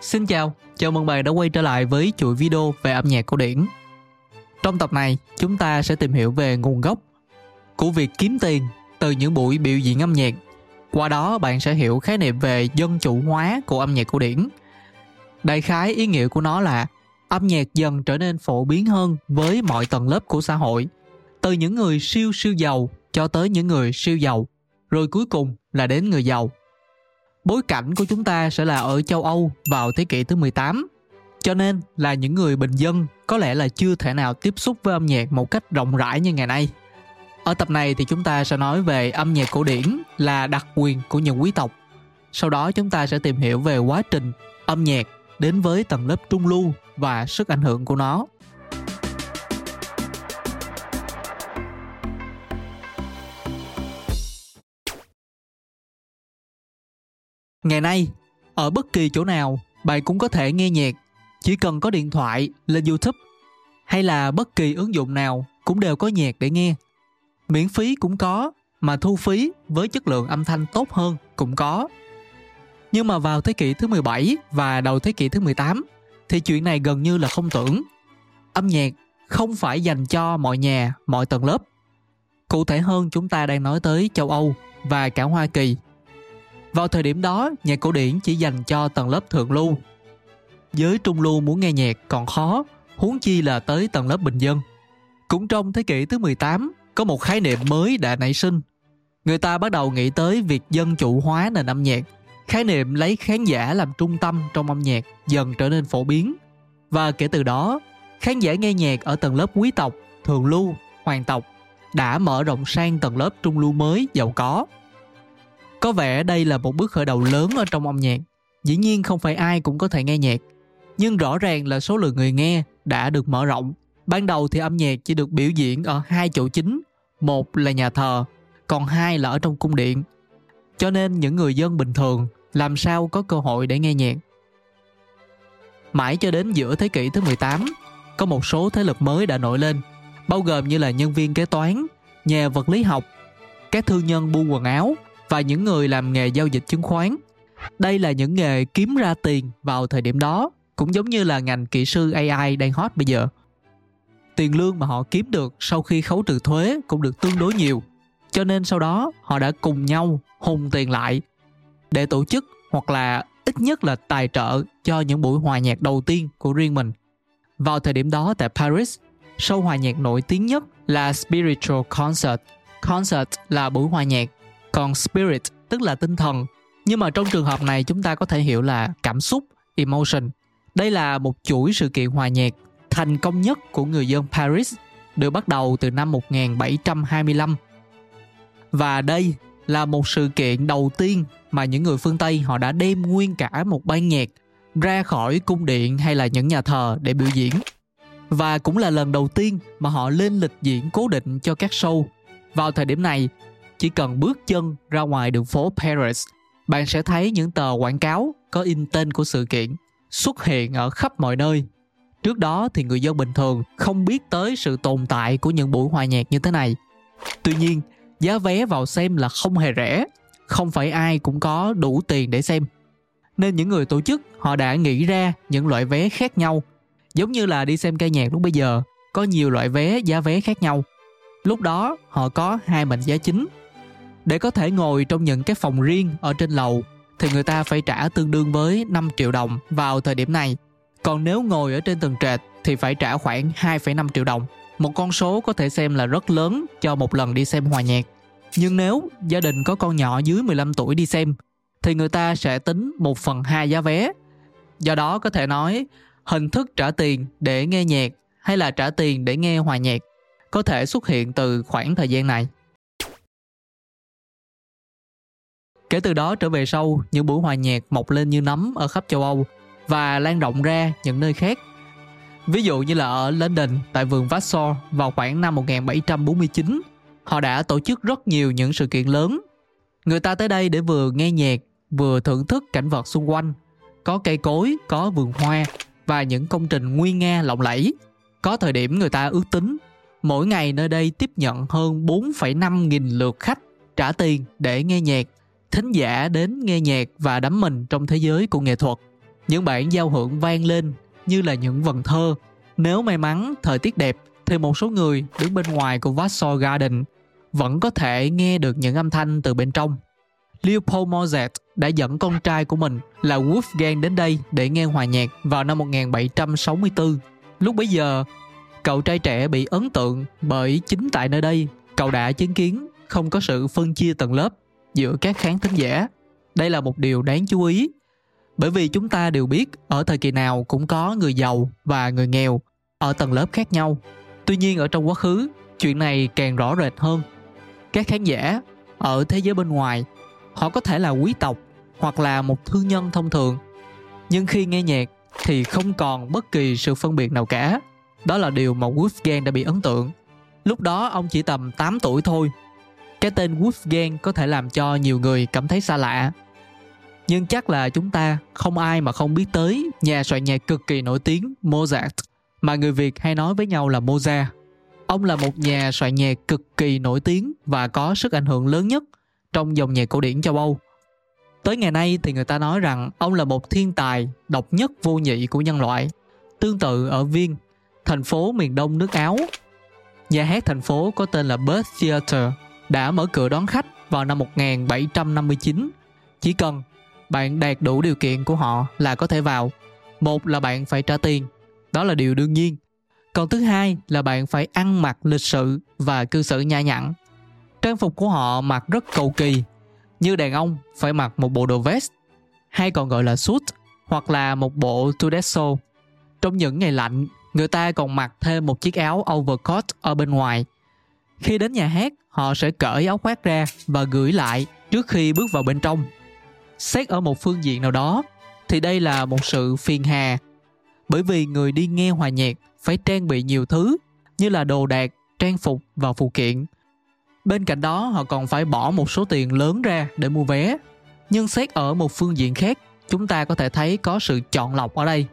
Xin chào, chào mừng bạn đã quay trở lại với chuỗi video về âm nhạc cổ điển. Trong tập này, chúng ta sẽ tìm hiểu về nguồn gốc của việc kiếm tiền từ những buổi biểu diễn âm nhạc. Qua đó bạn sẽ hiểu khái niệm về dân chủ hóa của âm nhạc cổ điển. Đại khái ý nghĩa của nó là âm nhạc dần trở nên phổ biến hơn với mọi tầng lớp của xã hội, từ những người siêu siêu giàu cho tới những người siêu giàu, rồi cuối cùng là đến người giàu bối cảnh của chúng ta sẽ là ở châu Âu vào thế kỷ thứ 18. Cho nên là những người bình dân có lẽ là chưa thể nào tiếp xúc với âm nhạc một cách rộng rãi như ngày nay. Ở tập này thì chúng ta sẽ nói về âm nhạc cổ điển là đặc quyền của những quý tộc. Sau đó chúng ta sẽ tìm hiểu về quá trình âm nhạc đến với tầng lớp trung lưu và sức ảnh hưởng của nó. Ngày nay, ở bất kỳ chỗ nào, bạn cũng có thể nghe nhạc, chỉ cần có điện thoại, lên YouTube hay là bất kỳ ứng dụng nào cũng đều có nhạc để nghe. Miễn phí cũng có, mà thu phí với chất lượng âm thanh tốt hơn cũng có. Nhưng mà vào thế kỷ thứ 17 và đầu thế kỷ thứ 18 thì chuyện này gần như là không tưởng. Âm nhạc không phải dành cho mọi nhà, mọi tầng lớp. Cụ thể hơn chúng ta đang nói tới châu Âu và cả Hoa Kỳ vào thời điểm đó, nhạc cổ điển chỉ dành cho tầng lớp thượng lưu. Giới trung lưu muốn nghe nhạc còn khó, huống chi là tới tầng lớp bình dân. Cũng trong thế kỷ thứ 18, có một khái niệm mới đã nảy sinh. Người ta bắt đầu nghĩ tới việc dân chủ hóa nền âm nhạc. Khái niệm lấy khán giả làm trung tâm trong âm nhạc dần trở nên phổ biến. Và kể từ đó, khán giả nghe nhạc ở tầng lớp quý tộc, thường lưu, hoàng tộc đã mở rộng sang tầng lớp trung lưu mới giàu có có vẻ đây là một bước khởi đầu lớn ở trong âm nhạc. Dĩ nhiên không phải ai cũng có thể nghe nhạc, nhưng rõ ràng là số lượng người nghe đã được mở rộng. Ban đầu thì âm nhạc chỉ được biểu diễn ở hai chỗ chính, một là nhà thờ, còn hai là ở trong cung điện. Cho nên những người dân bình thường làm sao có cơ hội để nghe nhạc. Mãi cho đến giữa thế kỷ thứ 18, có một số thế lực mới đã nổi lên, bao gồm như là nhân viên kế toán, nhà vật lý học, các thương nhân buôn quần áo và những người làm nghề giao dịch chứng khoán. Đây là những nghề kiếm ra tiền vào thời điểm đó, cũng giống như là ngành kỹ sư AI đang hot bây giờ. Tiền lương mà họ kiếm được sau khi khấu trừ thuế cũng được tương đối nhiều. Cho nên sau đó họ đã cùng nhau hùng tiền lại để tổ chức hoặc là ít nhất là tài trợ cho những buổi hòa nhạc đầu tiên của riêng mình. Vào thời điểm đó tại Paris, show hòa nhạc nổi tiếng nhất là Spiritual Concert. Concert là buổi hòa nhạc còn spirit, tức là tinh thần. Nhưng mà trong trường hợp này, chúng ta có thể hiểu là cảm xúc, emotion. Đây là một chuỗi sự kiện hòa nhạc thành công nhất của người dân Paris, được bắt đầu từ năm 1725 và đây là một sự kiện đầu tiên mà những người phương Tây họ đã đem nguyên cả một ban nhạc ra khỏi cung điện hay là những nhà thờ để biểu diễn. Và cũng là lần đầu tiên mà họ lên lịch diễn cố định cho các show. Vào thời điểm này chỉ cần bước chân ra ngoài đường phố Paris, bạn sẽ thấy những tờ quảng cáo có in tên của sự kiện xuất hiện ở khắp mọi nơi. Trước đó thì người dân bình thường không biết tới sự tồn tại của những buổi hòa nhạc như thế này. Tuy nhiên, giá vé vào xem là không hề rẻ, không phải ai cũng có đủ tiền để xem. Nên những người tổ chức họ đã nghĩ ra những loại vé khác nhau, giống như là đi xem ca nhạc lúc bây giờ, có nhiều loại vé giá vé khác nhau. Lúc đó họ có hai mệnh giá chính để có thể ngồi trong những cái phòng riêng ở trên lầu thì người ta phải trả tương đương với 5 triệu đồng vào thời điểm này. Còn nếu ngồi ở trên tầng trệt thì phải trả khoảng 2,5 triệu đồng. Một con số có thể xem là rất lớn cho một lần đi xem hòa nhạc. Nhưng nếu gia đình có con nhỏ dưới 15 tuổi đi xem thì người ta sẽ tính 1 phần 2 giá vé. Do đó có thể nói hình thức trả tiền để nghe nhạc hay là trả tiền để nghe hòa nhạc có thể xuất hiện từ khoảng thời gian này. Kể từ đó trở về sau, những buổi hòa nhạc mọc lên như nấm ở khắp châu Âu và lan rộng ra những nơi khác. Ví dụ như là ở London tại vườn vassar vào khoảng năm 1749, họ đã tổ chức rất nhiều những sự kiện lớn. Người ta tới đây để vừa nghe nhạc, vừa thưởng thức cảnh vật xung quanh. Có cây cối, có vườn hoa và những công trình nguy nga lộng lẫy. Có thời điểm người ta ước tính mỗi ngày nơi đây tiếp nhận hơn 4,5 nghìn lượt khách trả tiền để nghe nhạc thính giả đến nghe nhạc và đắm mình trong thế giới của nghệ thuật. những bản giao hưởng vang lên như là những vần thơ. Nếu may mắn thời tiết đẹp thì một số người đứng bên ngoài của Vassar Garden vẫn có thể nghe được những âm thanh từ bên trong. Leopold Mozart đã dẫn con trai của mình là Wolfgang đến đây để nghe hòa nhạc vào năm 1764. Lúc bấy giờ, cậu trai trẻ bị ấn tượng bởi chính tại nơi đây cậu đã chứng kiến không có sự phân chia tầng lớp giữa các khán thính giả. Đây là một điều đáng chú ý bởi vì chúng ta đều biết ở thời kỳ nào cũng có người giàu và người nghèo ở tầng lớp khác nhau. Tuy nhiên ở trong quá khứ, chuyện này càng rõ rệt hơn. Các khán giả ở thế giới bên ngoài, họ có thể là quý tộc hoặc là một thương nhân thông thường. Nhưng khi nghe nhạc thì không còn bất kỳ sự phân biệt nào cả. Đó là điều mà Wolfgang đã bị ấn tượng. Lúc đó ông chỉ tầm 8 tuổi thôi. Cái tên Wolfgang có thể làm cho nhiều người cảm thấy xa lạ. Nhưng chắc là chúng ta không ai mà không biết tới nhà soạn nhạc cực kỳ nổi tiếng Mozart mà người Việt hay nói với nhau là Mozart. Ông là một nhà soạn nhạc cực kỳ nổi tiếng và có sức ảnh hưởng lớn nhất trong dòng nhạc cổ điển châu Âu. Tới ngày nay thì người ta nói rằng ông là một thiên tài độc nhất vô nhị của nhân loại. Tương tự ở Viên, thành phố miền đông nước Áo, nhà hát thành phố có tên là Birth Theatre đã mở cửa đón khách vào năm 1759. Chỉ cần bạn đạt đủ điều kiện của họ là có thể vào. Một là bạn phải trả tiền, đó là điều đương nhiên. Còn thứ hai là bạn phải ăn mặc lịch sự và cư xử nhã nhặn. Trang phục của họ mặc rất cầu kỳ, như đàn ông phải mặc một bộ đồ vest, hay còn gọi là suit, hoặc là một bộ tudesso. Trong những ngày lạnh, người ta còn mặc thêm một chiếc áo overcoat ở bên ngoài. Khi đến nhà hát, họ sẽ cởi áo khoác ra và gửi lại trước khi bước vào bên trong. Xét ở một phương diện nào đó, thì đây là một sự phiền hà. Bởi vì người đi nghe hòa nhạc phải trang bị nhiều thứ như là đồ đạc, trang phục và phụ kiện. Bên cạnh đó họ còn phải bỏ một số tiền lớn ra để mua vé. Nhưng xét ở một phương diện khác, chúng ta có thể thấy có sự chọn lọc ở đây.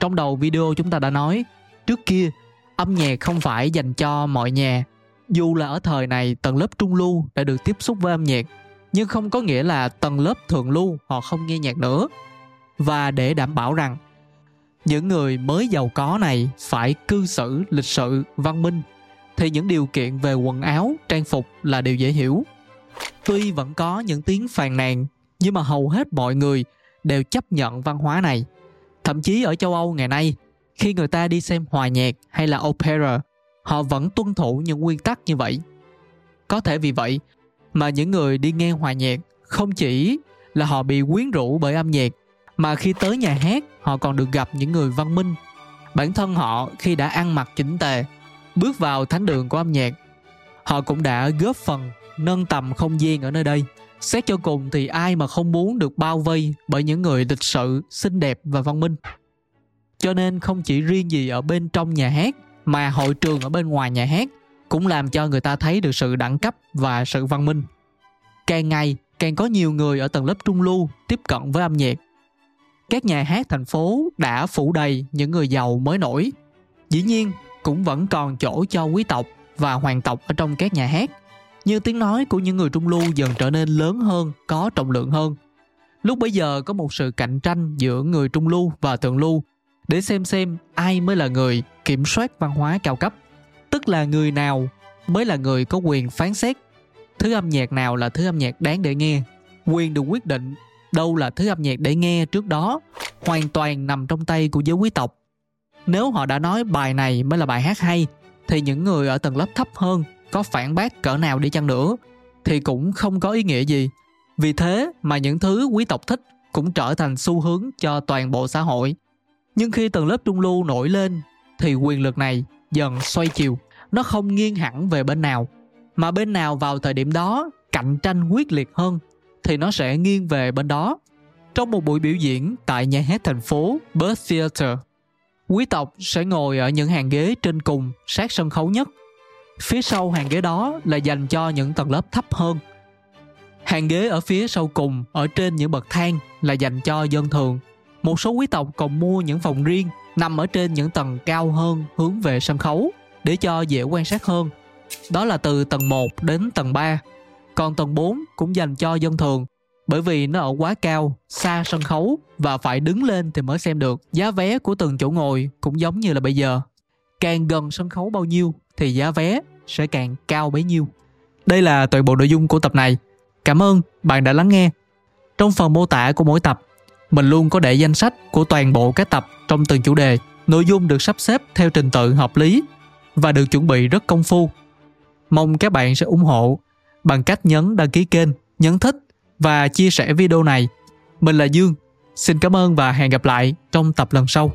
Trong đầu video chúng ta đã nói, trước kia âm nhạc không phải dành cho mọi nhà. Dù là ở thời này tầng lớp trung lưu đã được tiếp xúc với âm nhạc, nhưng không có nghĩa là tầng lớp thượng lưu họ không nghe nhạc nữa. Và để đảm bảo rằng những người mới giàu có này phải cư xử lịch sự văn minh thì những điều kiện về quần áo trang phục là điều dễ hiểu tuy vẫn có những tiếng phàn nàn nhưng mà hầu hết mọi người đều chấp nhận văn hóa này thậm chí ở châu âu ngày nay khi người ta đi xem hòa nhạc hay là opera họ vẫn tuân thủ những nguyên tắc như vậy. Có thể vì vậy mà những người đi nghe hòa nhạc không chỉ là họ bị quyến rũ bởi âm nhạc, mà khi tới nhà hát, họ còn được gặp những người văn minh. Bản thân họ khi đã ăn mặc chỉnh tề, bước vào thánh đường của âm nhạc, họ cũng đã góp phần nâng tầm không gian ở nơi đây. Xét cho cùng thì ai mà không muốn được bao vây bởi những người lịch sự, xinh đẹp và văn minh? Cho nên không chỉ riêng gì ở bên trong nhà hát mà hội trường ở bên ngoài nhà hát cũng làm cho người ta thấy được sự đẳng cấp và sự văn minh càng ngày càng có nhiều người ở tầng lớp trung lưu tiếp cận với âm nhạc các nhà hát thành phố đã phủ đầy những người giàu mới nổi. Dĩ nhiên, cũng vẫn còn chỗ cho quý tộc và hoàng tộc ở trong các nhà hát. Nhưng tiếng nói của những người trung lưu dần trở nên lớn hơn, có trọng lượng hơn. Lúc bấy giờ có một sự cạnh tranh giữa người trung lưu và thượng lưu để xem xem ai mới là người kiểm soát văn hóa cao cấp. Tức là người nào mới là người có quyền phán xét. Thứ âm nhạc nào là thứ âm nhạc đáng để nghe. Quyền được quyết định đâu là thứ âm nhạc để nghe trước đó. Hoàn toàn nằm trong tay của giới quý tộc. Nếu họ đã nói bài này mới là bài hát hay, thì những người ở tầng lớp thấp hơn có phản bác cỡ nào đi chăng nữa, thì cũng không có ý nghĩa gì. Vì thế mà những thứ quý tộc thích cũng trở thành xu hướng cho toàn bộ xã hội nhưng khi tầng lớp trung lưu nổi lên, thì quyền lực này dần xoay chiều nó không nghiêng hẳn về bên nào, mà bên nào vào thời điểm đó cạnh tranh quyết liệt hơn, thì nó sẽ nghiêng về bên đó. Trong một buổi biểu diễn tại nhà hát thành phố Birth Theater quý tộc sẽ ngồi ở những hàng ghế trên cùng sát sân khấu nhất. Phía sau hàng ghế đó là dành cho những tầng lớp thấp hơn. Hàng ghế ở phía sau cùng, ở trên những bậc thang là dành cho dân thường. Một số quý tộc còn mua những phòng riêng nằm ở trên những tầng cao hơn hướng về sân khấu để cho dễ quan sát hơn. Đó là từ tầng 1 đến tầng 3 còn tầng 4 cũng dành cho dân thường. bởi vì nó ở quá cao, xa sân khấu và phải đứng lên thì mới xem được. Giá vé của từng chỗ ngồi cũng giống như là bây giờ. Càng gần sân khấu bao nhiêu thì giá vé sẽ càng cao bấy nhiêu. Đây là toàn bộ nội dung của tập này. Cảm ơn bạn đã lắng nghe. Trong phần mô tả của mỗi tập, mình luôn có để danh sách của toàn bộ các tập trong từng chủ đề. Nội dung được sắp xếp theo trình tự hợp lý và được chuẩn bị rất công phu. Mong các bạn sẽ ủng hộ bằng cách nhấn đăng ký kênh, nhấn thích và chia sẻ video này. Mình là Dương. Xin cảm ơn và hẹn gặp lại trong tập lần sau.